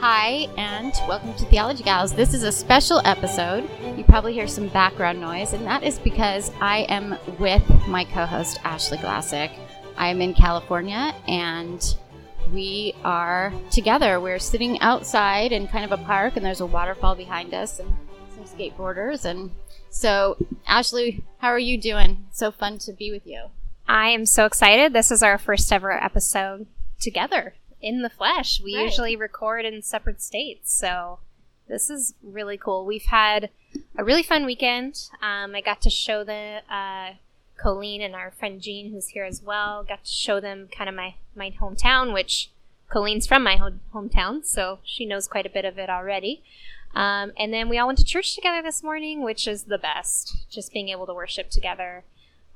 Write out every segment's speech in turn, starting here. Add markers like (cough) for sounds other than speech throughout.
Hi, and welcome to Theology Gals. This is a special episode. You probably hear some background noise, and that is because I am with my co host, Ashley Glassick. I am in California, and we are together. We're sitting outside in kind of a park, and there's a waterfall behind us, and some skateboarders. And so, Ashley, how are you doing? So fun to be with you. I am so excited. This is our first ever episode together in the flesh. We Right. usually record in separate states, so this is really cool. We've had a really fun weekend. Um, I got to show the uh, Colleen and our friend Jean, who's here as well, got to show them kind of my my hometown, which Colleen's from my ho- hometown, so she knows quite a bit of it already. Um, and then we all went to church together this morning, which is the best. Just being able to worship together.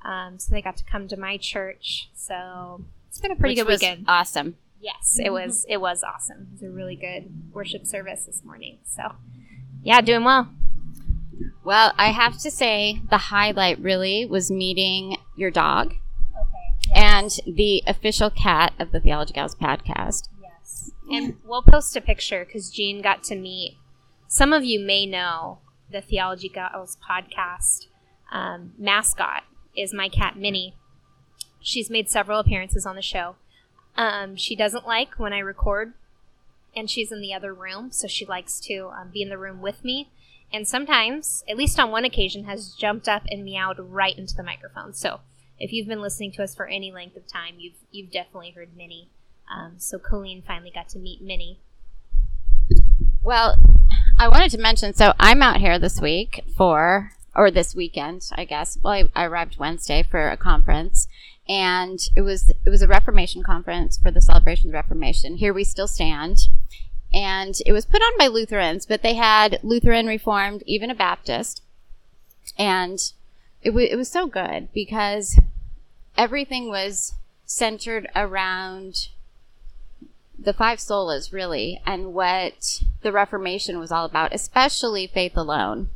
Um, so they got to come to my church. So it's been a pretty Which good weekend. Awesome. Yes, it was. It was awesome. It was a really good worship service this morning. So, yeah, doing well. Well, I have to say the highlight really was meeting your dog Okay. and the official cat of the Theology Gals podcast. Yes. And we'll post a picture because Jean got to meet. Some of you may know the Theology Girls podcast um, mascot is my cat Minnie. She's made several appearances on the show. Um, she doesn't like when I record, and she's in the other room, so she likes to um, be in the room with me. And sometimes, at least on one occasion, has jumped up and meowed right into the microphone. So if you've been listening to us for any length of time, you've you've definitely heard Minnie. Um, so Colleen finally got to meet Minnie. Well, I wanted to mention so I'm out here this week for, or this weekend, I guess. Well, I, I arrived Wednesday for a conference, and it was it was a Reformation conference for the celebration of the Reformation. Here we still stand, and it was put on by Lutherans, but they had Lutheran, Reformed, even a Baptist, and it was it was so good because everything was centered around the five solas really and what the reformation was all about especially faith alone.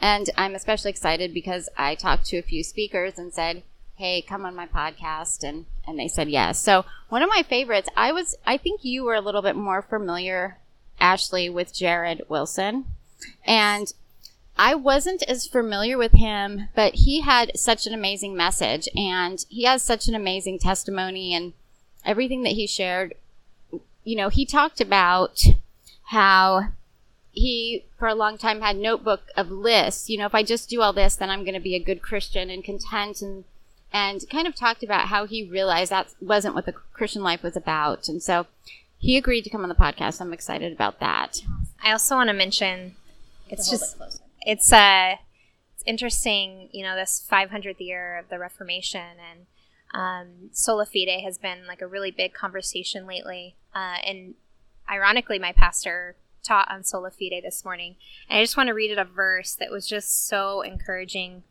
And i'm especially excited because i talked to a few speakers and said hey come on my podcast and and they said yes so one of my favorites i was i think you were a little bit more familiar ashley with jared wilson and I wasn't as familiar with him, but he had such an amazing message and he has such an amazing testimony and everything that he shared. You know, he talked about how he, for a long time, had notebook of lists. You know, if I just do all this, then I'm going to be a good Christian and content and and kind of talked about how he realized that wasn't what the Christian life was about. And so he agreed to come on the podcast. I'm excited about that. I also want to mention it's just it's uh it's interesting, you know, this 500th year of the Reformation and um, sola fide has been like a really big conversation lately. Uh, and ironically, my pastor taught on sola fide this morning, and I just want to read it a verse that was just so encouraging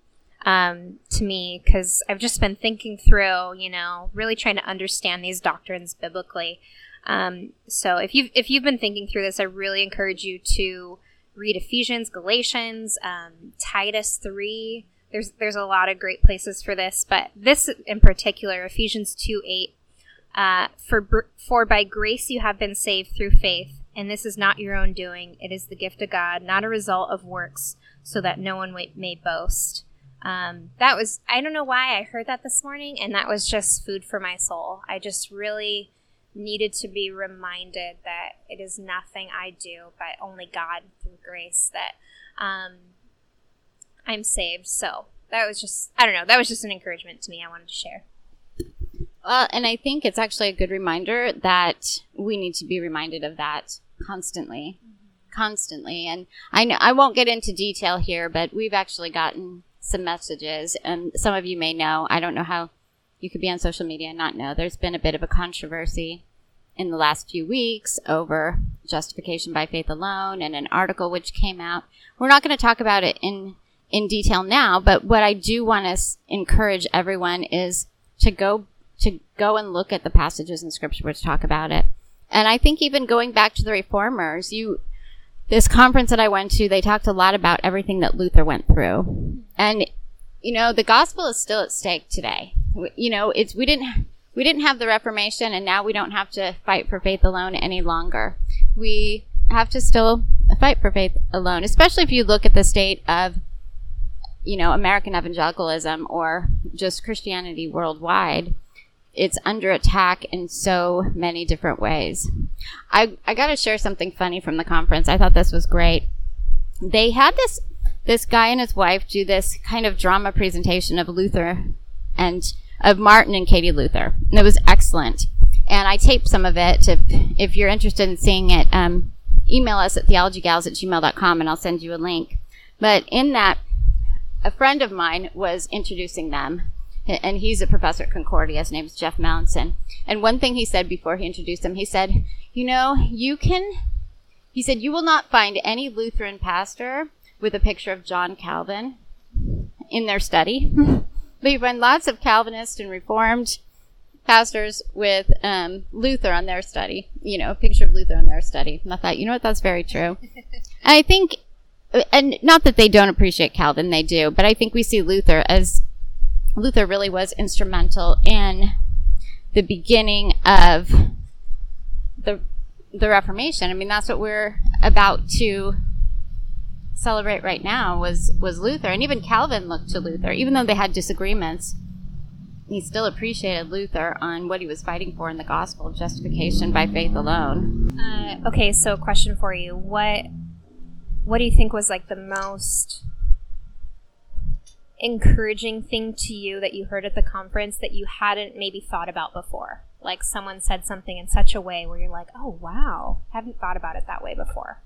um, to me because I've just been thinking through, you know, really trying to understand these doctrines biblically. Um, so if you've if you've been thinking through this, I really encourage you to read Ephesians, Galatians, um, Titus three, there's there's a lot of great places for this, but this in particular, Ephesians two eight. Uh, for for by grace you have been saved through faith, and this is not your own doing; it is the gift of God, not a result of works, so that no one may boast. Um, that was I don't know why I heard that this morning, and that was just food for my soul. I just really needed to be reminded that it is nothing I do, but only God through grace that um, I'm saved. So that was just, I don't know, that was just an encouragement to me. I wanted to share. Well, and I think it's actually a good reminder that we need to be reminded of that constantly. Mm-hmm. Constantly. And I know I won't get into detail here, but we've actually gotten some messages, and some of you may know. I don't know how you could be on social media and not know. There's been a bit of a controversy in the last few weeks over justification by faith alone and an article which came out. We're not going to talk about it in in detail now, but what I do want to encourage everyone is to go to go and look at the passages in scripture which talk about it. And I think even going back to the reformers, you this conference that I went to, they talked a lot about everything that Luther went through. And you know, the gospel is still at stake today. You know, it's we didn't we didn't have the Reformation and now we don't have to fight for faith alone any longer. We have to still fight for faith alone, especially if you look at the state of you know, American evangelicalism or just Christianity worldwide, it's under attack in so many different ways. I, I got to share something funny from the conference. I thought this was great. They had this this guy and his wife do this kind of drama presentation of Luther and of Martin and Katie Luther. And it was excellent. And I taped some of it. If, if you're interested in seeing it, um, email us at theologygals at gmail.com and I'll send you a link. But in that, a friend of mine was introducing them, and he's a professor at Concordia. His name is Jeff Mallinson. And one thing he said before he introduced him, he said, You know, you can, he said, you will not find any Lutheran pastor with a picture of John Calvin in their study. (laughs) but you find lots of Calvinist and Reformed pastors with um, Luther on their study, you know, a picture of Luther on their study. And I thought, you know what, that's very true. (laughs) and I think and not that they don't appreciate Calvin, they do, but I think we see Luther as Luther really was instrumental in the beginning of the the Reformation. I mean, that's what we're about to celebrate right now was was Luther, and even Calvin looked to Luther, even though they had disagreements. He still appreciated Luther on what he was fighting for in the gospel, justification by faith alone. Uh, okay, so question for you: What what do you think was like the most encouraging thing to you that you heard at the conference that you hadn't maybe thought about before? Like someone said something in such a way where you're like, oh, wow, haven't thought about it that way before.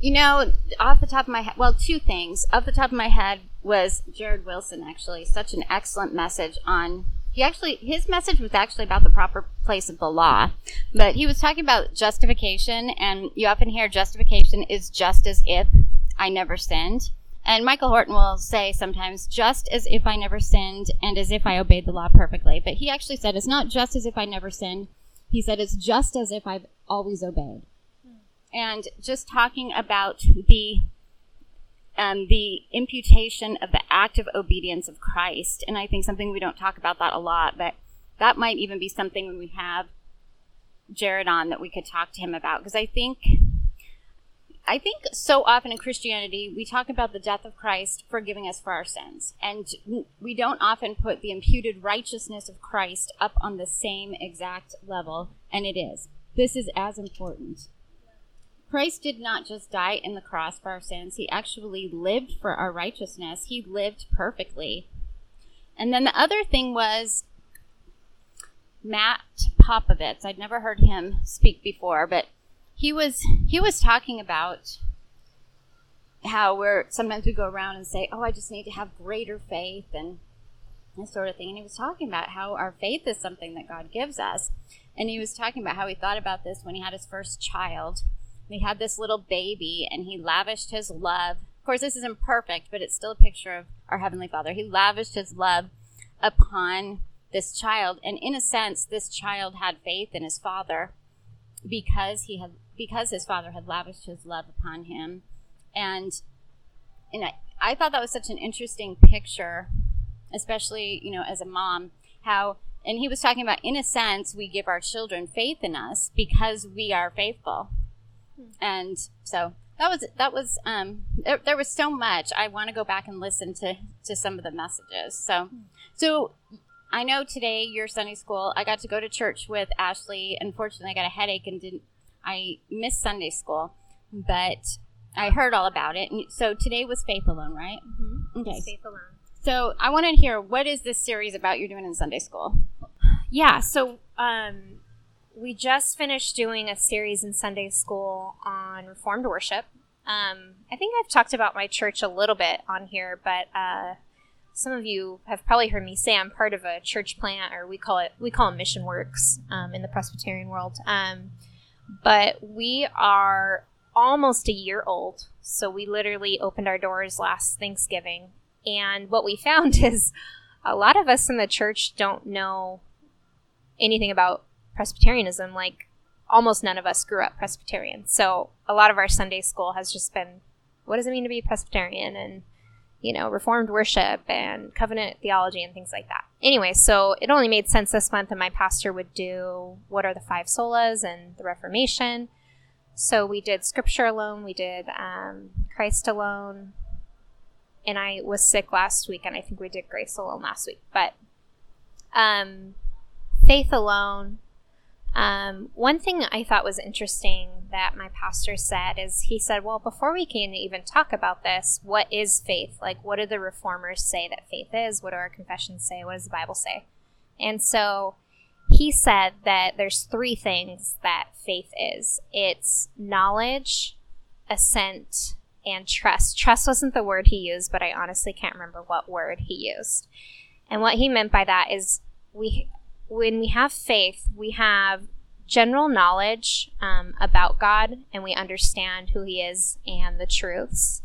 You know, off the top of my head, well, two things. Off the top of my head was Jared Wilson, actually, such an excellent message on he actually his message was actually about the proper place of the law but he was talking about justification and you often hear justification is just as if i never sinned and michael horton will say sometimes just as if i never sinned and as if i obeyed the law perfectly but he actually said it's not just as if i never sinned he said it's just as if i've always obeyed and just talking about the um, the imputation of the active obedience of Christ. And I think something we don't talk about that a lot, but that might even be something when we have Jared on that we could talk to him about. Because I think, I think so often in Christianity, we talk about the death of Christ forgiving us for our sins. And we don't often put the imputed righteousness of Christ up on the same exact level, and it is. This is as important. Christ did not just die in the cross for our sins, he actually lived for our righteousness. He lived perfectly. And then the other thing was Matt Popovits. I'd never heard him speak before, but he was he was talking about how we're sometimes we go around and say, "Oh, I just need to have greater faith," and this sort of thing. And he was talking about how our faith is something that God gives us. And he was talking about how he thought about this when he had his first child he had this little baby and he lavished his love. Of course, this isn't perfect, but it's still a picture of our Heavenly Father. He lavished his love upon this child. And in a sense, this child had faith in his father because he had because his father had lavished his love upon him. And and I, I thought that was such an interesting picture, especially, you know, as a mom, how, and he was talking about, in a sense, we give our children faith in us because we are faithful. And so that was, that was, um, there, there was so much. I want to go back and listen to, to some of the messages. So, so I know today your Sunday school, I got to go to church with Ashley. Unfortunately, I got a headache and didn't, I missed Sunday school, but I heard all about it. And so today was faith alone, right? Mm-hmm. Okay. Faith alone. So I want to hear what is this series about you're doing in Sunday school? Yeah, so um, we just finished doing a series in Sunday school on Reformed worship. Um, I think I've talked about my church a little bit on here, but uh, some of you have probably heard me say I'm part of a church plant, or we call it we call them Mission Works um, in the Presbyterian world. Um, but we are almost a year old, so we literally opened our doors last Thanksgiving, and what we found (laughs) is a lot of us in the church don't know anything about Presbyterianism. Like almost none of us grew up Presbyterian, so a lot of our Sunday school has just been, what does it mean to be Presbyterian? And you know, Reformed worship and covenant theology and things like that. Anyway, so it only made sense this month that my pastor would do what are the five solas and the Reformation. So we did Scripture alone, we did um, Christ alone, and I was sick last week, and I think we did Grace alone last week. But um, faith alone. Um, one thing I thought was interesting that my pastor said is he said, Well, before we can even talk about this, what is faith? Like, what do the reformers say that faith is? What do our confessions say? What does the Bible say? And so he said that there's three things that faith is it's knowledge, assent, and trust. Trust wasn't the word he used, but I honestly can't remember what word he used. And what he meant by that is we when we have faith, we have general knowledge um, about God and we understand who He is and the truths.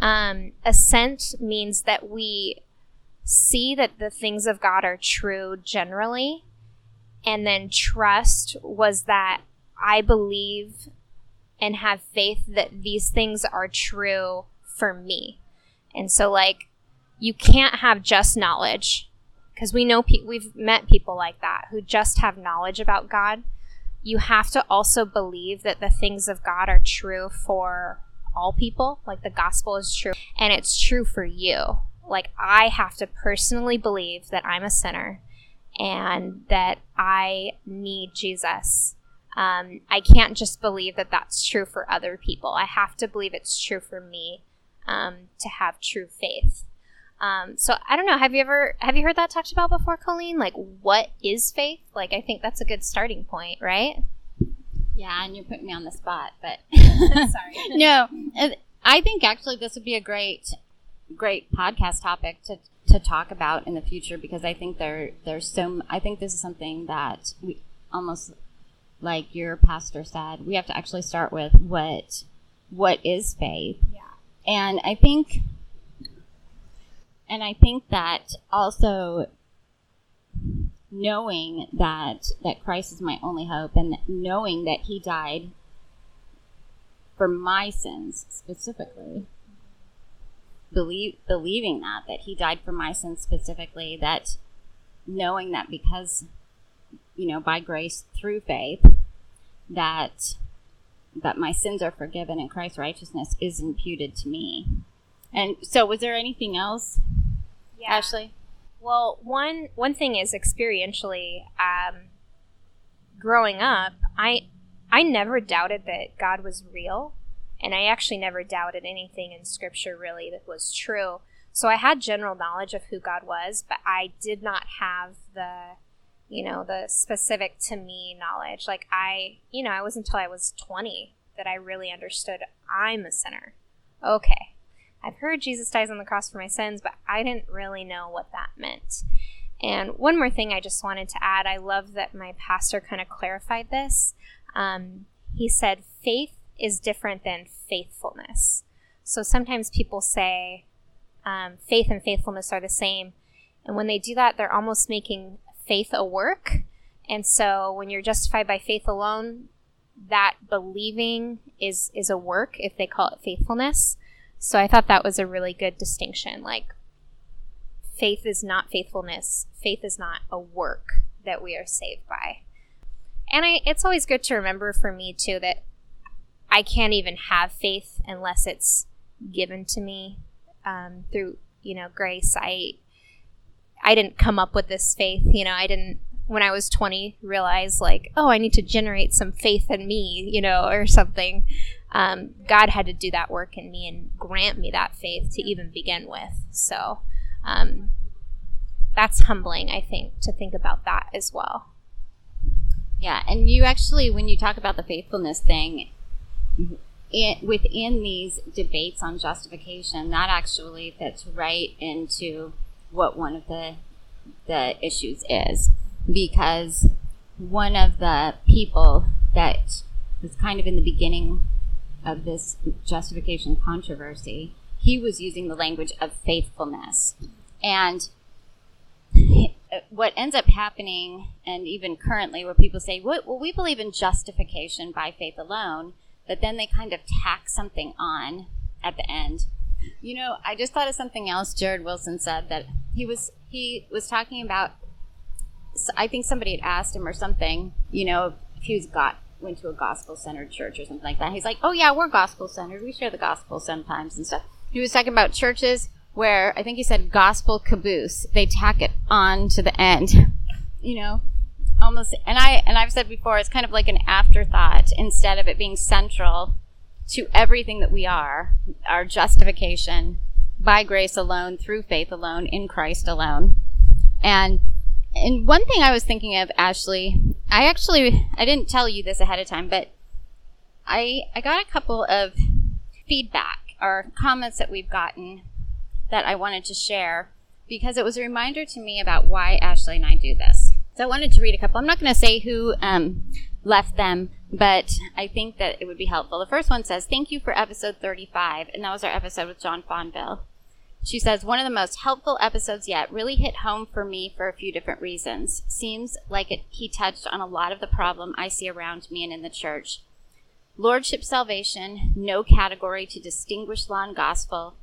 Um, assent means that we see that the things of God are true generally. And then trust was that I believe and have faith that these things are true for me. And so, like, you can't have just knowledge because we know pe- we've met people like that who just have knowledge about God you have to also believe that the things of God are true for all people. Like the gospel is true and it's true for you. Like I have to personally believe that I'm a sinner and that I need Jesus. Um, I can't just believe that that's true for other people. I have to believe it's true for me um, to have true faith. Um, so I don't know. Have you ever have you heard that talked about before, Colleen? Like, what is faith? Like, I think that's a good starting point, right? Yeah, and you're putting me on the spot, but (laughs) (laughs) Sorry. no, (laughs) I think actually this would be a great, great podcast topic to to talk about in the future because I think there there's so I think this is something that we almost like your pastor said we have to actually start with what what is faith. Yeah. And I think and I think that also knowing that that Christ is my only hope and knowing that he died for my sins specifically believe believing that that he died for my sins specifically that knowing that because you know by grace through faith that that my sins are forgiven and Christ's righteousness is imputed to me. And so was there anything else Yeah. Ashley? Well, one one thing is experientially, um, growing up, I I never doubted that God was real, and I actually never doubted anything in Scripture really that was true. So I had general knowledge of who God was, but I did not have the, you know, the specific to me knowledge. Like I, you know, I was until I was twenty that I really understood I'm a sinner. Okay, I've heard Jesus dies on the cross for my sins, but I didn't really know what that meant. And one more thing I just wanted to add I love that my pastor kind of clarified this. Um, he said, faith is different than faithfulness. So sometimes people say um, faith and faithfulness are the same. And when they do that, they're almost making faith a work. And so when you're justified by faith alone, that believing is, is a work if they call it faithfulness. So I thought that was a really good distinction. Like, faith is not faithfulness, faith is not a work that we are saved by. And I, it's always good to remember for me, too, that I can't even have faith unless it's given to me um, through, you know, grace. I, I didn't come up with this faith. You know, I didn't when I was 20 realize like, oh, I need to generate some faith in me, you know, or something. Um, God had to do that work in me and grant me that faith to even begin with. So um, that's humbling, I think, to think about that as well. Yeah, and you actually, when you talk about the faithfulness thing, it, within these debates on justification, that actually fits right into what one of the the issues is because one of the people that was kind of in the beginning of this justification controversy, he was using the language of faithfulness. And what ends up happening, and even currently, where people say, well, we believe in justification by faith alone, but then they kind of tack something on at the end. You know, I just thought of something else Jared Wilson said that he was he was talking about I think somebody had asked him or something, you know, if he was got went to a gospel centered church or something like that. He's like, "Oh yeah, we're gospel centered. We share the gospel sometimes and stuff." He was talking about churches where I think he said gospel caboose. They tack it on to the end, (laughs) you know, almost. And I and I've said before, it's kind of like an afterthought instead of it being central to everything that we are, our justification by grace alone, through faith alone, in Christ alone, and and one thing I was thinking of, Ashley, I actually I didn't tell you this ahead of time, but I I got a couple of feedback or comments that we've gotten that I wanted to share because it was a reminder to me about why Ashley and I do this. So I wanted to read a couple. I'm not going to say who um, left them, but I think that it would be helpful. The first one says, "Thank you for episode 35," and that was our episode with John Fonville. She says, one of the most helpful episodes yet really hit home for me for a few different reasons. Seems like it, he touched on a lot of the problem I see around me and in the church. Lordship salvation, no category to distinguish law and gospel,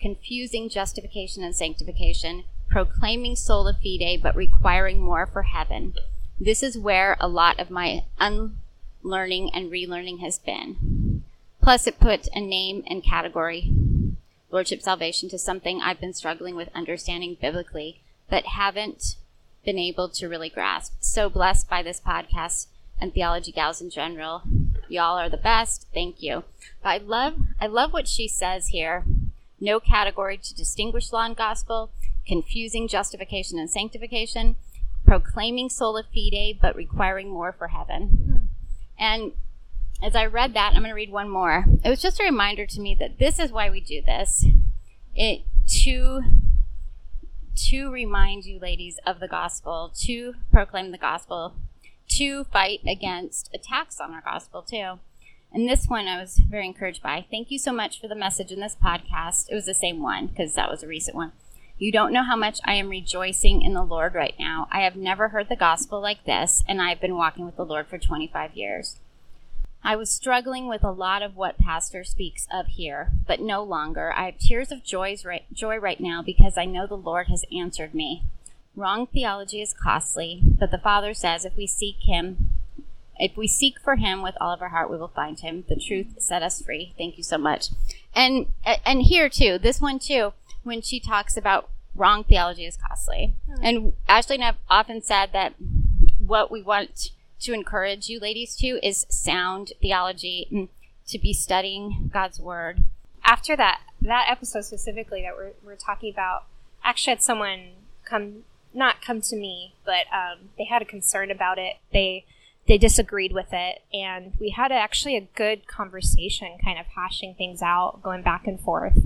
confusing justification and sanctification, proclaiming sola fide but requiring more for heaven. This is where a lot of my unlearning and relearning has been. Plus, it put a name and category Lordship salvation to something I've been struggling with understanding biblically, but haven't been able to really grasp. So blessed by this podcast and theology gals in general. Y'all are the best. Thank you. But I love I love what she says here. No category to distinguish law and gospel, confusing justification and sanctification, proclaiming sola fide but requiring more for heaven. Hmm. And as I read that, I'm going to read one more. It was just a reminder to me that this is why we do this. It to to remind you ladies of the gospel, to proclaim the gospel, to fight against attacks on our gospel too. And this one I was very encouraged by. Thank you so much for the message in this podcast. It was the same one because that was a recent one. You don't know how much I am rejoicing in the Lord right now. I have never heard the gospel like this, and I've been walking with the Lord for 25 years. I was struggling with a lot of what Pastor speaks of here, but no longer. I have tears of joys right, joy right now because I know the Lord has answered me. Wrong theology is costly, but the Father says if we seek Him, if we seek for Him with all of our heart, we will find Him. The truth set us free. Thank you so much. And and here too, this one too, when she talks about wrong theology is costly, hmm. and Ashley and I've often said that what we want to encourage you ladies to is sound theology and to be studying God's word. After that that episode specifically that we're, we're talking about, actually had someone come not come to me, but um, they had a concern about it. They they disagreed with it, and we had actually a good conversation, kind of hashing things out, going back and forth.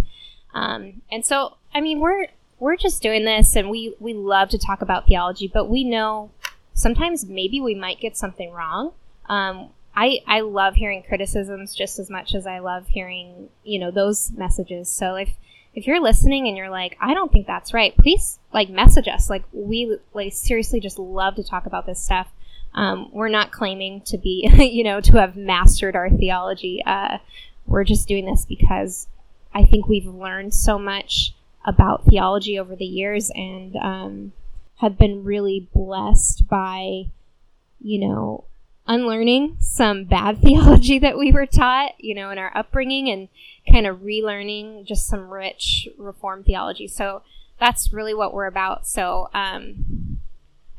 Um, and so, I mean, we're we're just doing this, and we we love to talk about theology, but we know sometimes maybe we might get something wrong. Um, I, I love hearing criticisms just as much as I love hearing, you know, those messages. So if, if you're listening and you're like, I don't think that's right, please like message us. Like we like seriously just love to talk about this stuff. Um, we're not claiming to be, (laughs) you know, to have mastered our theology. Uh, we're just doing this because I think we've learned so much about theology over the years and um, have been really blessed by, you know, unlearning some bad (laughs) theology that we were taught, you know, in our upbringing and kind of relearning just some rich reformed theology. So that's really what we're about. So, um,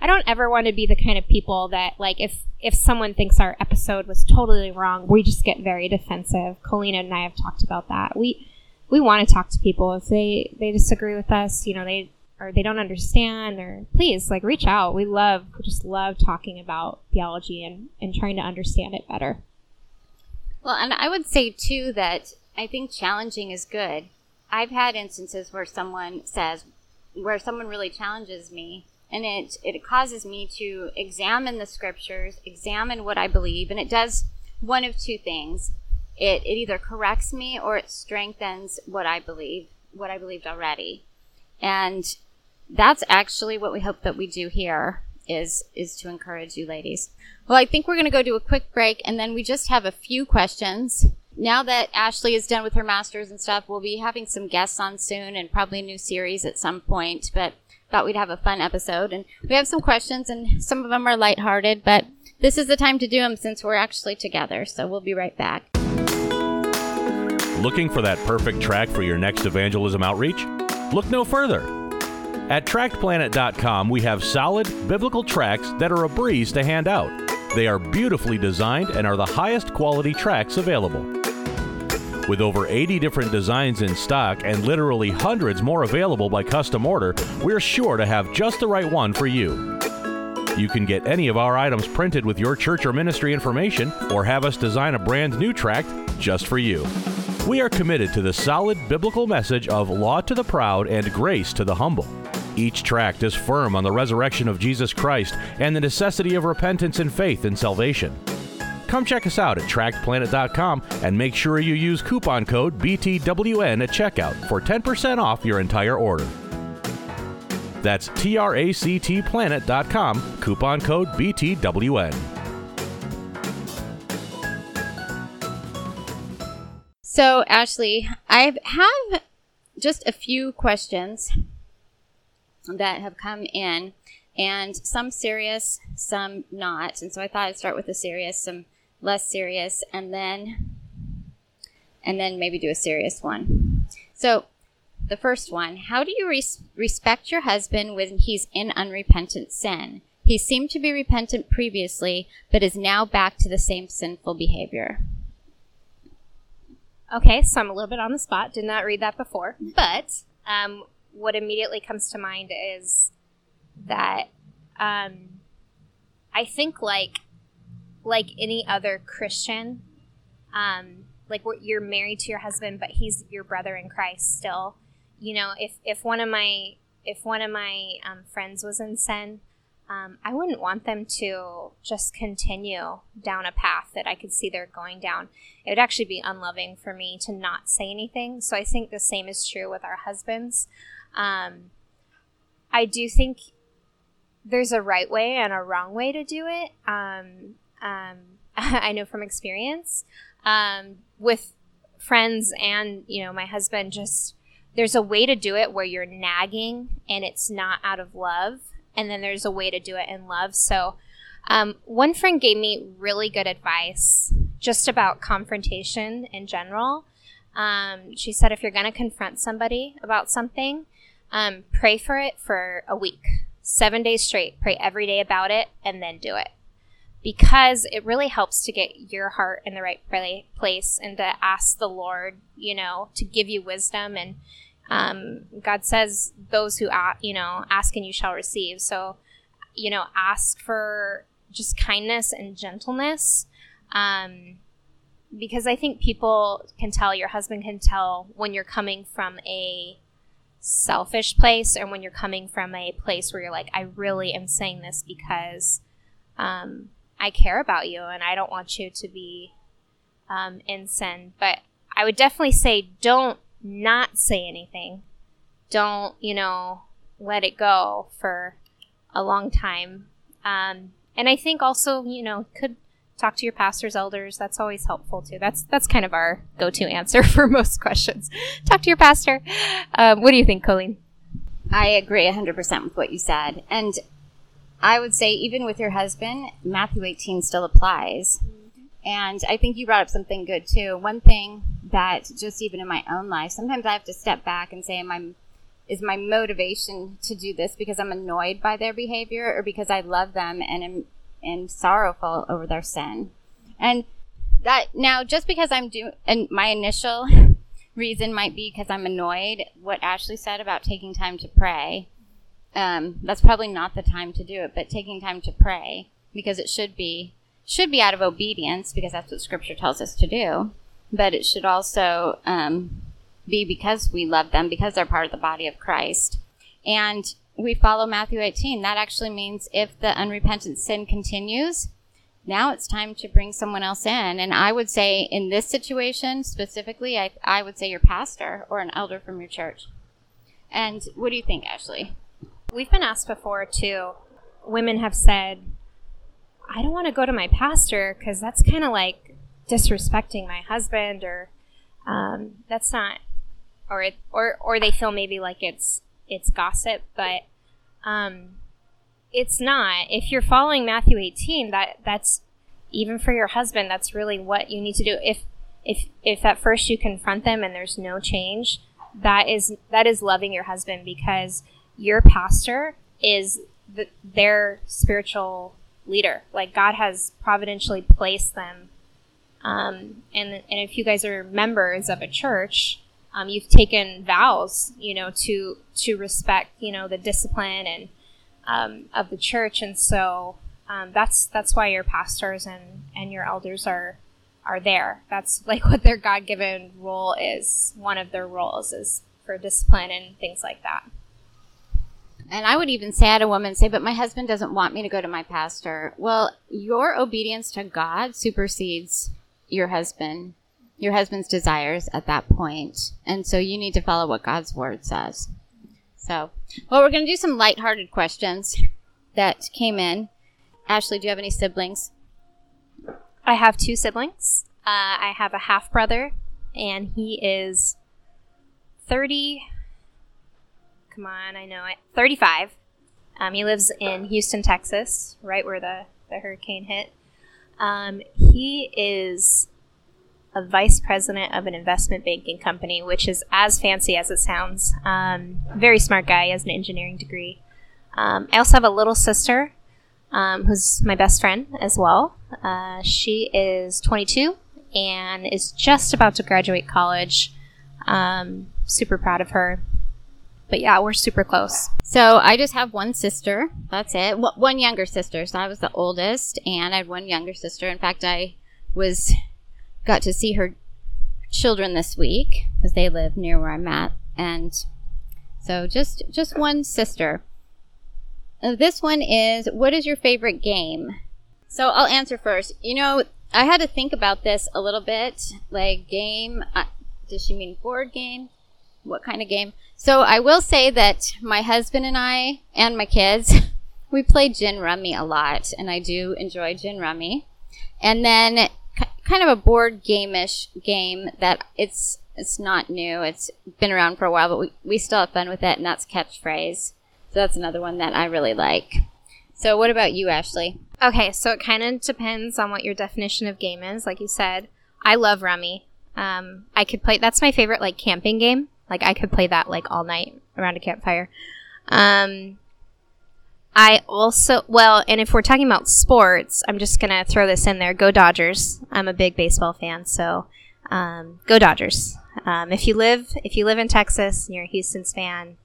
I don't ever want to be the kind of people that like if if someone thinks our episode was totally wrong, we just get very defensive. Colina and I have talked about that. We we want to talk to people if they they disagree with us, you know, they or they don't understand or please like reach out. We love we just love talking about theology and and trying to understand it better. Well, and I would say too that I think challenging is good. I've had instances where someone says, where someone really challenges me, and it it causes me to examine the scriptures, examine what I believe, and it does one of two things. It it either corrects me or it strengthens what I believe, what I believed already, and that's actually what we hope that we do here is is to encourage you ladies. Well, I think we're going to go to a quick break, and then we just have a few questions now that Ashley is done with her masters and stuff, we'll be having some guests on soon and probably a new series at some point. But thought we'd have a fun episode, and we have some questions, and some of them are lighthearted, but this is the time to do them since we're actually together. So we'll be right back. Looking for that perfect track for your next evangelism outreach? Look no further. At TractPlanet.com, we have solid biblical tracts that are a breeze to hand out. They are beautifully designed and are the highest quality tracts available. With over 80 different designs in stock and literally hundreds more available by custom order, we're sure to have just the right one for you. You can get any of our items printed with your church or ministry information, or have us design a brand new tract just for you. We are committed to the solid biblical message of law to the proud and grace to the humble. Each tract is firm on the resurrection of Jesus Christ and the necessity of repentance and faith in salvation. Come check us out at tractplanet.com and make sure you use coupon code BTWN at checkout for 10% off your entire order. That's tractplanet.com, coupon code BTWN. So, Ashley, I have just a few questions that have come in, and some serious, some not. And so I thought I'd start with the serious, some less serious, and then and then maybe do a serious one. So, the first one, how do you res- respect your husband when he's in unrepentant sin? He seemed to be repentant previously, but is now back to the same sinful behavior. Okay, so I'm a little bit on the spot. Did not read that before. But um, what immediately comes to mind is that um, I think like like any other Christian, um, like you're married to your husband, but he's your brother in Christ still. You know, if if one of my if one of my um, friends was in sin, um, I wouldn't want them to just continue down a path that I could see they're going down. It would actually be unloving for me to not say anything. So I think the same is true with our husbands. Um, I do think there's a right way and a wrong way to do it. Um, um, (laughs) I know from experience um, with friends and you know my husband. Just there's a way to do it where you're nagging and it's not out of love, and then there's a way to do it in love. So. Um, one friend gave me really good advice just about confrontation in general. Um, she said if you're going to confront somebody about something, um, pray for it for a week, seven days straight. Pray every day about it and then do it. Because it really helps to get your heart in the right place and to ask the Lord, you know, to give you wisdom. And um, God says, those who, ask, you know, ask and you shall receive. So, you know, ask for just kindness and gentleness. Um, because I think people can tell, your husband can tell when you're coming from a selfish place or when you're coming from a place where you're like, I really am saying this because um, I care about you and I don't want you to be um, in sin. But I would definitely say don't not say anything. Don't, you know, let it go for a long time. Um, and I think also, you know, could talk to your pastors, elders. That's always helpful too. That's that's kind of our go-to answer (laughs) for most questions. Talk to your pastor. Um, what do you think, Colleen? I agree 100% with what you said. And I would say, even with your husband, Matthew 18 still applies. And I think you brought up something good too. One thing that just even in my own life, sometimes I have to step back and say, am I, is my motivation to do this because I'm annoyed by their behavior or because I love them and am and sorrowful over their sin? And that now, just because I'm doing, and my initial (laughs) reason might be because I'm annoyed, what Ashley said about taking time to pray, um, that's probably not the time to do it, but taking time to pray because it should be should be out of obedience because that's what Scripture tells us to do, but it should also um, be because we love them because they're part of the body of Christ, and we follow Matthew 18. That actually means if the unrepentant sin continues, now it's time to bring someone else in. And I would say in this situation specifically, I, I would say your pastor or an elder from your church. And what do you think, Ashley? We've been asked before too. Women have said, I don't want to go to my pastor because that's kind of like disrespecting my husband, or um, that's not, or it, or or they feel maybe like it's it's gossip, but um, it's not. If you're following Matthew 18, that that's even for your husband, that's really what you need to do. If if if at first you confront them and there's no change, that is that is loving your husband because your pastor is the, their spiritual leader. Like God has providentially placed them. Um, and and if you guys are members of a church, um, you've taken vows, you know, to to respect, you know, the discipline and um, of the church, and so um, that's that's why your pastors and and your elders are are there. That's like what their God given role is. One of their roles is for discipline and things like that. And I would even say I had a woman say, but my husband doesn't want me to go to my pastor. Well, your obedience to God supersedes your husband, your husband's desires at that point. And so you need to follow what God's word says. So, well, we're going to do some lighthearted questions that came in. Ashley, do you have any siblings? I have two siblings. Uh, I have a half brother, and he is 30 come on, I know it. 35. Um, he lives in Houston, Texas, right where the, the hurricane hit. Um, he is a vice president of an investment banking company, which is as fancy as it sounds. Um, very smart guy. Has an engineering degree. Um, I also have a little sister um, who's my best friend as well. Uh, she is 22 and is just about to graduate college. Um, super proud of her. But yeah, we're super close. So I just have one sister. That's it. One younger sister. So I was the oldest, and I had one younger sister. In fact, I was got to see her children this week because they live near where I'm at, and so just just one sister. Uh, this one is what is your favorite game? So I'll answer first. You know, I had to think about this a little bit. Like game, uh, does she mean board game? What kind of game? So I will say that my husband and I and my kids, (laughs) we play gin rummy a lot, and I do enjoy gin rummy. And then kind of a board game-ish game that it's it's not new. It's been around for a while, but we, we still have fun with it, and that's catchphrase. So that's another one that I really like. So what about you, Ashley? Okay, so it kind of depends on what your definition of game is. Like you said, I love Rummy. Um, I could play. That's my favorite like camping game. Like I could play that like all night around a campfire. Um, I also well, and if we're talking about sports, I'm just gonna throw this in there. Go Dodgers! I'm a big baseball fan, so um, go Dodgers. Um, if you live if you live in Texas and you're a Houston's fan,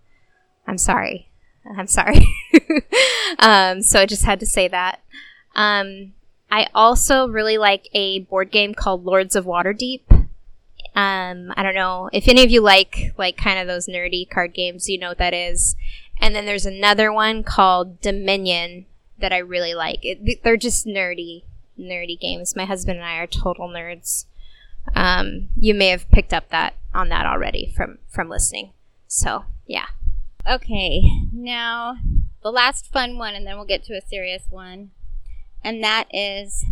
I'm sorry. I'm sorry. (laughs) um, so I just had to say that. Um, I also really like a board game called Lords of Waterdeep. Um, I don't know if any of you like like kind of those nerdy card games. You know what that is. And then there's another one called Dominion that I really like. It, they're just nerdy, nerdy games. My husband and I are total nerds. Um, you may have picked up that on that already from from listening. So yeah. Okay, now the last fun one, and then we'll get to a serious one, and that is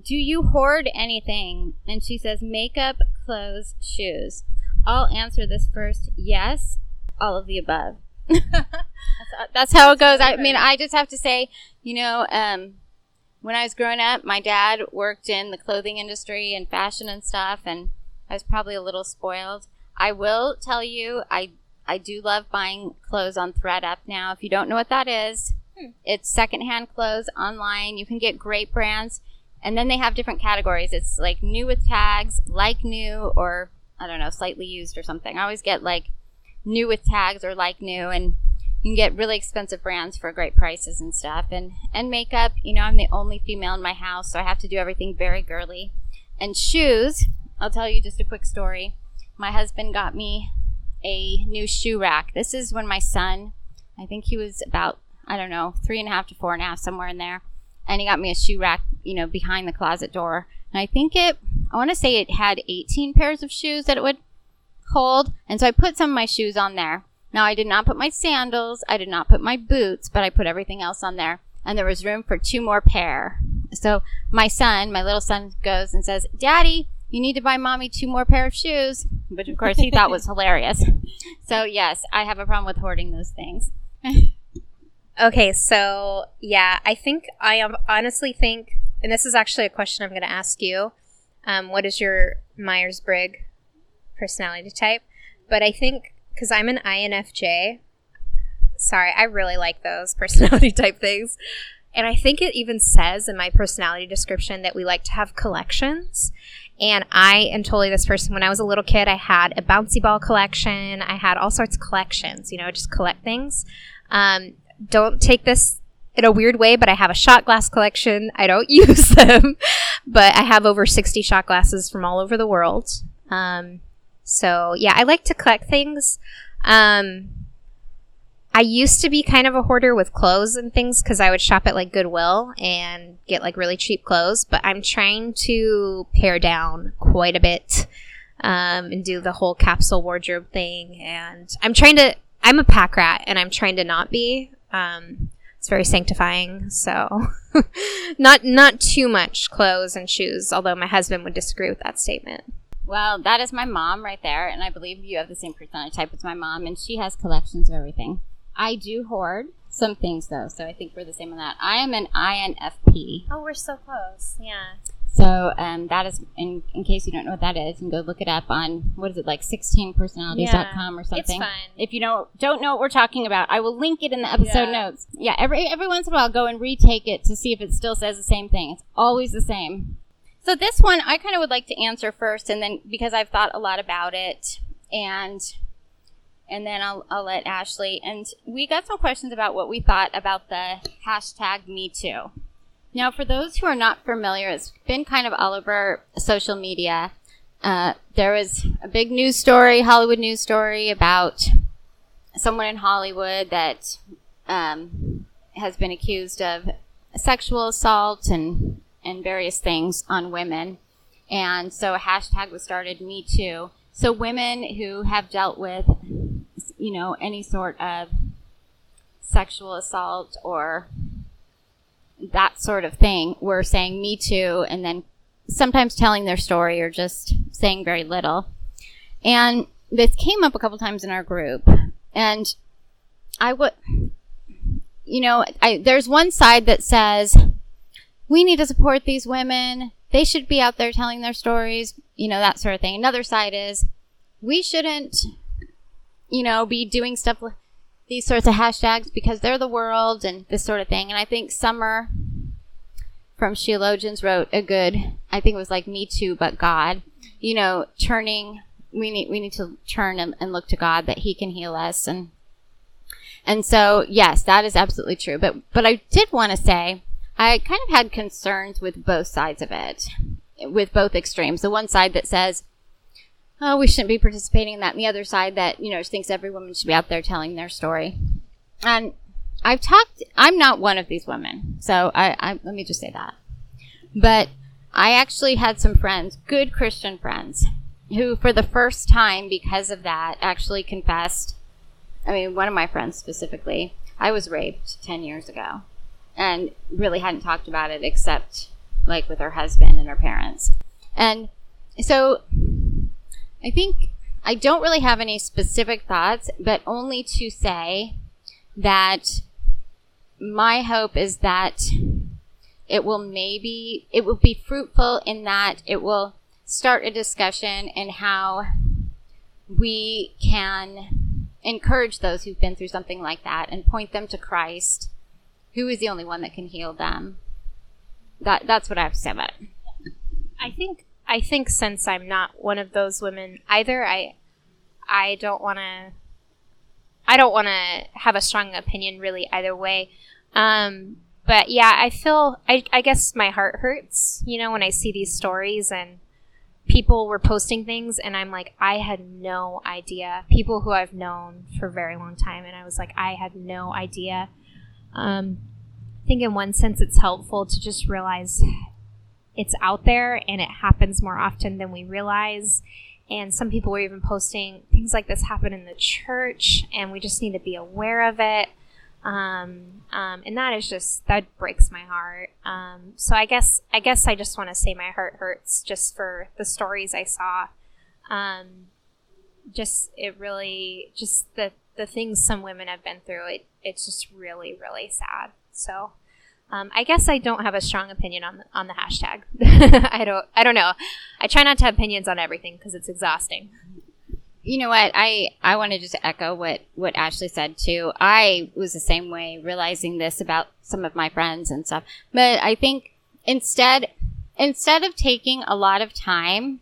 Do you hoard anything? And she says, Makeup, clothes, shoes. I'll answer this first. Yes, all of the above. That's, that's how it goes. I mean, I just have to say, you know, um, when I was growing up, my dad worked in the clothing industry and fashion and stuff, and I was probably a little spoiled. I will tell you, I I do love buying clothes on ThredUp now. If you don't know what that is, Hmm. it's secondhand clothes online. You can get great brands, and then they have different categories. It's like new with tags, like new, or I don't know, slightly used or something. I always get like new with tags or like new, and you can get really expensive brands for great prices and stuff. And and makeup, you know, I'm the only female in my house, so I have to do everything very girly. And shoes, I'll tell you just a quick story. My husband got me a new shoe rack. This is when my son, I think he was about, I don't know, three and a half to four and a half, somewhere in there. And he got me a shoe rack, you know, behind the closet door. And I think it, I want to say it had 18 pairs of shoes that it would hold. And so I put some of my shoes on there. Now, I did not put my sandals, I did not put my boots, but I put everything else on there. And there was room for two more pair. So my son, my little son, goes and says, Daddy, you need to buy mommy two more pair of shoes, which of course he thought was hilarious. (laughs) So yes, I have a problem with hoarding those things. (laughs) Okay, so yeah, I think I honestly think, and this is actually a question I'm going to ask you. Um, what is your Myers Briggs personality type? But I think because I'm an INFJ, sorry, I really like those (laughs) personality type things. And I think it even says in my personality description that we like to have collections. And I am totally this person. When I was a little kid, I had a bouncy ball collection. I had all sorts of collections, you know, just collect things. Um, don't take this in a weird way, but I have a shot glass collection. I don't (laughs) use them, but I have over 60 shot glasses from all over the world. Um, so yeah, I like to collect things. Um, I used to be kind of a hoarder with clothes and things because I would shop at like Goodwill and get like really cheap clothes, but I'm trying to pare down quite a bit um, and do the whole capsule wardrobe thing. And I'm trying to, I'm a pack rat and I'm trying to not be. Um, it's very sanctifying. So (laughs) not, not too much clothes and shoes, although my husband would disagree with that statement. Well, that is my mom right there, and I believe you have the same personality type as my mom, and she has collections of everything. I do hoard some things though, so I think we're the same on that. I am an INFP. Oh, we're so close. Yeah. So um, that is, in, in case you don't know what that is, you can go look it up on what is it like 16personalities.com or something. fun. If you don't don't know what we're talking about, I will link it in the episode Yeah. notes. Yeah, every every once in a while, go and retake it to see if it still says the same thing. It's always the same. So this one, I kind of would like to answer first, and then because I've thought a lot about it, and and then I'll, I'll let Ashley. And we got some questions about what we thought about the hashtag Me Too. Now, for those who are not familiar, it's been kind of all over social media. Uh, there was a big news story, Hollywood news story, about someone in Hollywood that um, has been accused of sexual assault and and various things on women. And so a hashtag was started, Me Too. So women who have dealt with, you know, any sort of sexual assault or that sort of thing were saying Me Too and then sometimes telling their story or just saying very little. And this came up a couple times in our group. And I would, you know, I, there's one side that says, we need to support these women. They should be out there telling their stories, you know, that sort of thing. Another side is we shouldn't, you know, be doing stuff with these sorts of hashtags because they're the world and this sort of thing. And I think Summer from Sheologians wrote a good, I think it was like Me Too, but God, you know, turning, we need, we need to turn and, and look to God that He can heal us. And, and so, yes, that is absolutely true. But, but I did want to say, I kind of had concerns with both sides of it, with both extremes. The one side that says, oh, we shouldn't be participating in that, and the other side that, you know, thinks every woman should be out there telling their story. And I've talked, I'm not one of these women, so I, I let me just say that. But I actually had some friends, good Christian friends, who for the first time, because of that, actually confessed. I mean, one of my friends specifically, I was raped 10 years ago and really hadn't talked about it except like with her husband and her parents. And so I think I don't really have any specific thoughts, but only to say that my hope is that it will maybe it will be fruitful in that it will start a discussion in how we can encourage those who've been through something like that and point them to Christ, who is the only one that can heal them. That that's what I have to say about it. I think I think since I'm not one of those women either, I I don't want to I don't want to have a strong opinion really either way. Um, but yeah, I feel I I guess my heart hurts, you know, when I see these stories and people were posting things and I'm like I had no idea. People who I've known for a very long time and I was like I had no idea. Um, I think in one sense it's helpful to just realize it's out there and it happens more often than we realize. And some people were even posting things like this happen in the church, and we just need to be aware of it. Um, um, and that is just that breaks my heart. Um, so I guess I guess I just want to say my heart hurts just for the stories I saw. Um, just it really just the the things some women have been through. It it's just really really sad. So. Um, I guess I don't have a strong opinion on the, on the hashtag. (laughs) I don't I don't know. I try not to have opinions on everything because it's exhausting. You know what? I I want to just echo what what Ashley said too. I was the same way, realizing this about some of my friends and stuff. But I think instead instead of taking a lot of time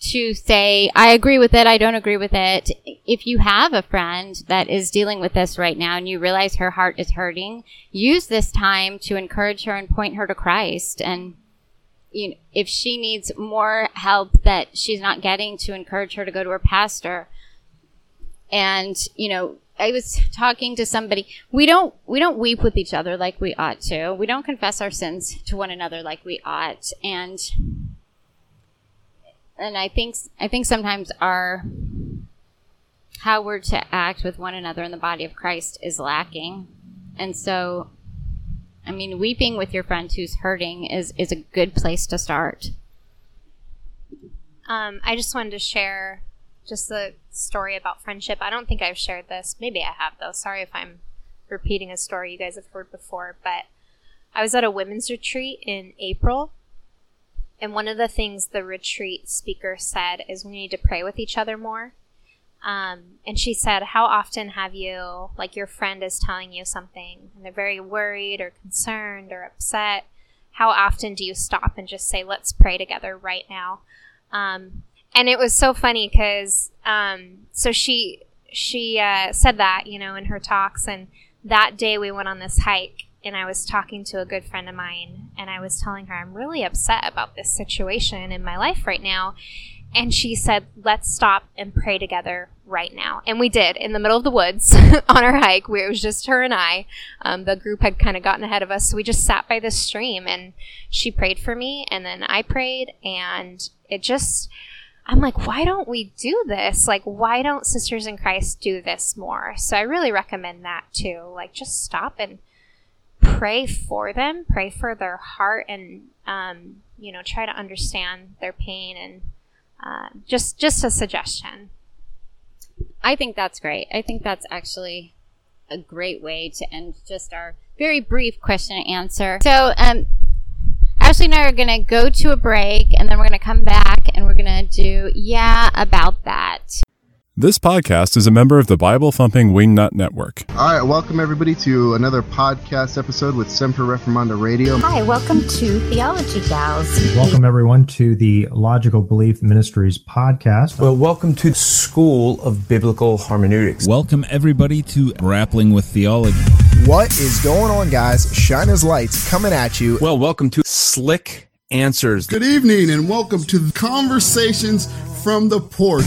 to say, I agree with it, I don't agree with it. If you have a friend that is dealing with this right now and you realize her heart is hurting, use this time to encourage her and point her to Christ. And you know, if she needs more help that she's not getting, to encourage her to go to her pastor. And, you know, I was talking to somebody. We don't we don't weep with each other like we ought to. We don't confess our sins to one another like we ought. And and I think I think sometimes our how we're to act with one another in the body of Christ is lacking. And so I mean weeping with your friend who's hurting is is a good place to start. Um, I just wanted to share just a story about friendship. I don't think I've shared this. Maybe I have though. Sorry if I'm repeating a story you guys have heard before, but I was at a women's retreat in April and one of the things the retreat speaker said is we need to pray with each other more. Um, and she said, How often have you, like your friend is telling you something and they're very worried or concerned or upset? How often do you stop and just say, Let's pray together right now? Um, and it was so funny because, um, so she, she uh, said that, you know, in her talks. And that day we went on this hike and I was talking to a good friend of mine and I was telling her I'm really upset about this situation in my life right now. And she said, let's stop and pray together right now. And we did in the middle of the woods (laughs) on our hike where it was just her and I. Um, the group had kind of gotten ahead of us. So we just sat by the stream and she prayed for me and then I prayed and it just, I'm like, why don't we do this? Like, why don't Sisters in Christ do this more? So I really recommend that too. Like, just stop and pray for them, pray for their heart, and um, you know, try to understand their pain. And uh, just just a suggestion. I think that's great. I think that's actually a great way to end just our very brief question and answer. So, um, Ashley and I are going to go to a break, and then we're going to come back and we're going to do yeah about that. This podcast is a member of the Bible Thumping Wingnut Network. All right, welcome everybody to another podcast episode with Semper Reformanda Radio. Hi, welcome to Theology Gals. Welcome everyone to the Logical Belief Ministries podcast. Well, welcome to School of Biblical Hermeneutics. Welcome everybody to Grappling with Theology. What is going on, guys? Shine as lights coming at you. Well, welcome to Slick Answers. Good evening, and welcome to Conversations from the Porch.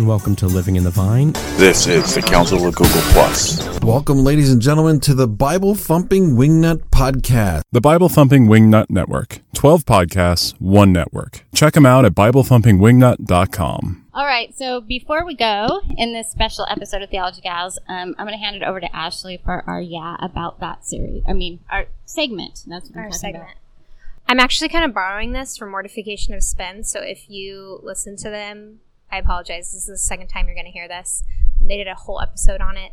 And welcome to Living in the Vine. This is the Council of Google Plus. Welcome, ladies and gentlemen, to the Bible Thumping Wingnut Podcast. The Bible Thumping Wingnut Network. 12 podcasts, one network. Check them out at BibleThumpingWingnut.com. All right, so before we go in this special episode of Theology Gals, um, I'm going to hand it over to Ashley for our Yeah About That series. I mean, our segment. That's what I'm Our talking segment. about. I'm actually kind of borrowing this from Mortification of Spin. So if you listen to them, I apologize. This is the second time you're going to hear this. They did a whole episode on it.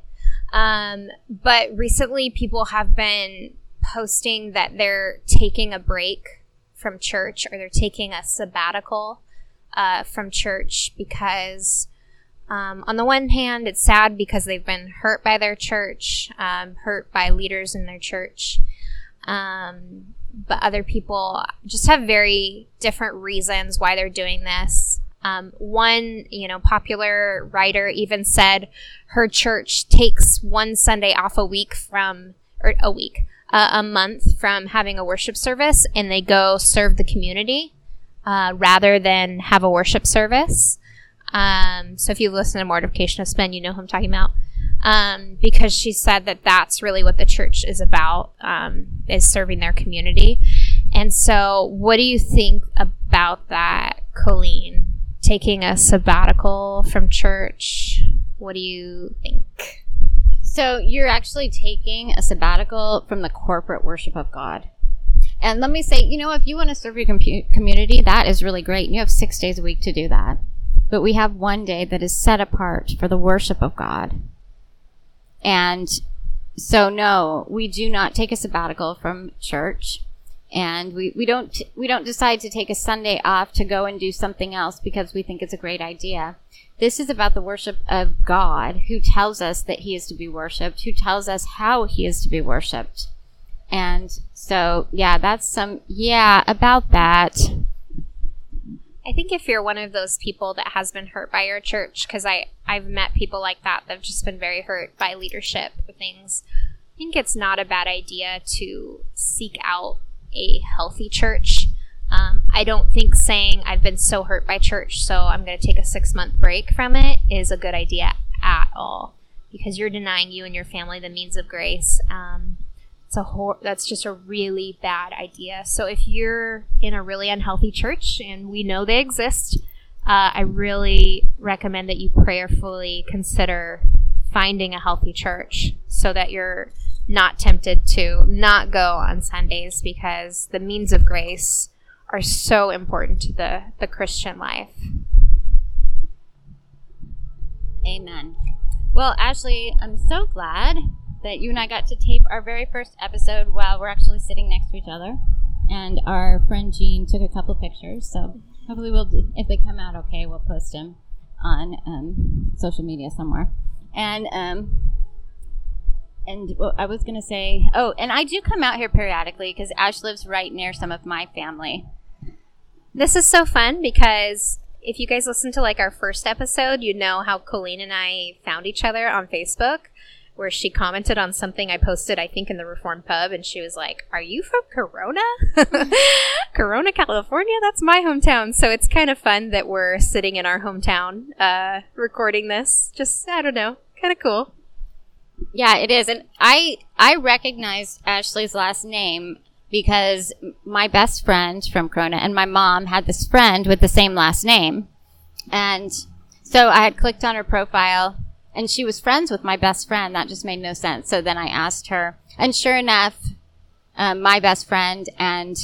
Um, but recently, people have been posting that they're taking a break from church or they're taking a sabbatical uh, from church because, um, on the one hand, it's sad because they've been hurt by their church, um, hurt by leaders in their church. Um, but other people just have very different reasons why they're doing this. Um, one, you know, popular writer even said her church takes one Sunday off a week from, or a week, uh, a month from having a worship service and they go serve the community uh, rather than have a worship service. Um, so if you listen to Mortification of Spin, you know who I'm talking about. Um, because she said that that's really what the church is about, um, is serving their community. And so, what do you think about that, Colleen? Taking a sabbatical from church? What do you think? So you're actually taking a sabbatical from the corporate worship of God. And let me say, you know, if you want to serve your compu- community, that is really great. And you have six days a week to do that. But we have one day that is set apart for the worship of God. And so, no, we do not take a sabbatical from church. And we, we don't we don't decide to take a Sunday off to go and do something else because we think it's a great idea. This is about the worship of God who tells us that he is to be worshiped, who tells us how he is to be worshiped. And so, yeah, that's some, yeah, about that. I think if you're one of those people that has been hurt by your church, because I I've met people like that that've just been very hurt by leadership things. I think it's not a bad idea to seek out a healthy church. Um, I don't think saying I've been so hurt by church, so I'm going to take a six month break from it is a good idea at all, because you're denying you and your family the means of grace. Um, it's a hor- that's just a really bad idea. So if you're in a really unhealthy church, and we know they exist, uh, I really recommend that you prayerfully consider finding a healthy church so that you're not tempted to not go on Sundays because the means of grace are so important to the, the Christian life. Amen. Well, Ashley, I'm so glad that you and I got to tape our very first episode while we're actually sitting next to each other. And our friend Jean took a couple pictures, so hopefully we'll, if they come out okay, we'll post them on um, social media somewhere. And um, and well, I was gonna say, oh, and I do come out here periodically because Ash lives right near some of my family. This is so fun because if you guys listen to like our first episode, you know how Colleen and I found each other on Facebook, where she commented on something I posted, I think, in the Reformed Pub, and she was like, Are you from Corona? (laughs) Corona, California? That's my hometown. So it's kind of fun that we're sitting in our hometown uh, recording this. Just, I don't know, kind of cool. Yeah, it is, and I I recognized Ashley's last name because my best friend from Corona and my mom had this friend with the same last name, and so I had clicked on her profile, and she was friends with my best friend. That just made no sense. So then I asked her, and sure enough, um, my best friend and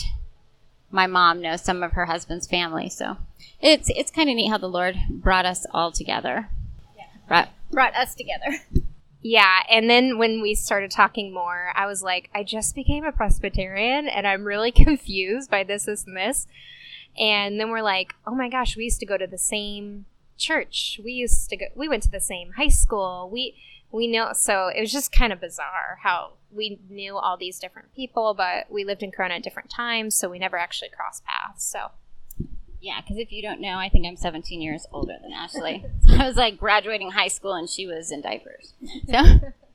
my mom know some of her husband's family. So it's it's kind of neat how the Lord brought us all together. Yeah. Brought brought us together. (laughs) Yeah, and then when we started talking more, I was like, I just became a Presbyterian and I'm really (laughs) confused by this, this, and this. And then we're like, oh my gosh, we used to go to the same church. We used to go, we went to the same high school. We, we know, so it was just kind of bizarre how we knew all these different people, but we lived in Corona at different times, so we never actually crossed paths. So Yeah, because if you don't know, I think I'm 17 years older than Ashley. (laughs) I was like graduating high school and she was in diapers. So,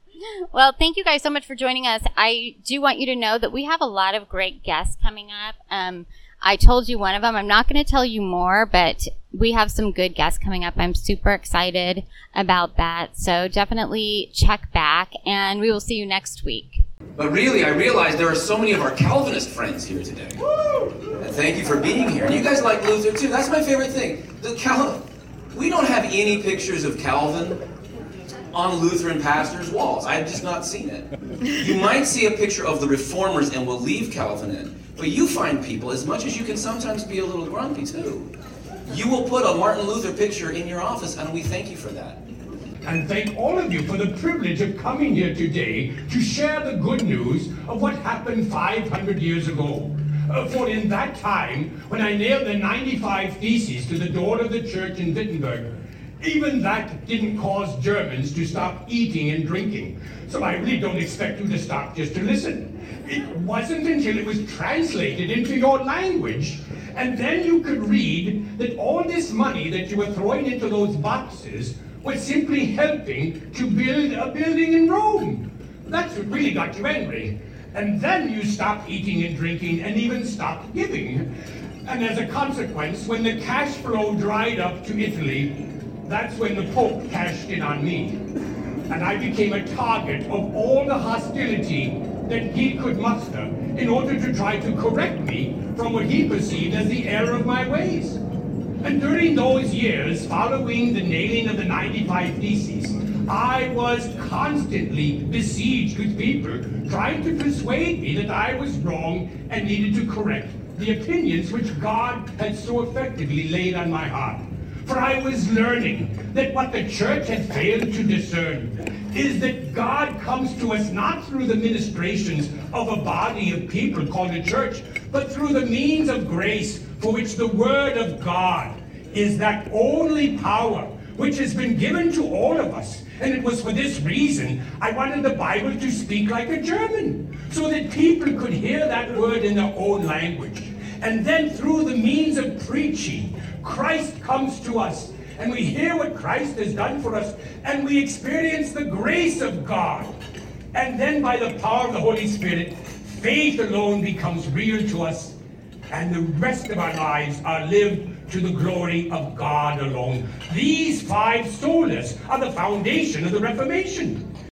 (laughs) well, thank you guys so much for joining us. I do want you to know that we have a lot of great guests coming up. Um, I told you one of them. I'm not going to tell you more, but we have some good guests coming up. I'm super excited about that. So definitely check back and we will see you next week. But really, I realize there are so many of our Calvinist friends here today. And thank you for being here. And you guys like Luther too. That's my favorite thing. The we don't have any pictures of Calvin on Lutheran pastors' walls. I have just not seen it. You might see a picture of the reformers and we'll leave Calvin in. But you find people, as much as you can sometimes be a little grumpy too, you will put a Martin Luther picture in your office, and we thank you for that. And thank all of you for the privilege of coming here today to share the good news of what happened 500 years ago. Uh, for in that time, when I nailed the 95 Theses to the door of the church in Wittenberg, even that didn't cause Germans to stop eating and drinking. So I really don't expect you to stop just to listen. It wasn't until it was translated into your language, and then you could read that all this money that you were throwing into those boxes was simply helping to build a building in Rome. That's what really got you angry. And then you stopped eating and drinking and even stopped giving. And as a consequence, when the cash flow dried up to Italy, that's when the Pope cashed in on me. And I became a target of all the hostility that he could muster in order to try to correct me from what he perceived as the error of my ways. And during those years following the nailing of the 95 Theses, I was constantly besieged with people trying to persuade me that I was wrong and needed to correct the opinions which God had so effectively laid on my heart. For I was learning that what the church had failed to discern is that God comes to us not through the ministrations of a body of people called a church, but through the means of grace for which the Word of God is that only power which has been given to all of us. And it was for this reason I wanted the Bible to speak like a German, so that people could hear that word in their own language. And then through the means of preaching, Christ comes to us, and we hear what Christ has done for us, and we experience the grace of God. And then by the power of the Holy Spirit, faith alone becomes real to us, and the rest of our lives are lived to the glory of God alone. These five solas are the foundation of the Reformation.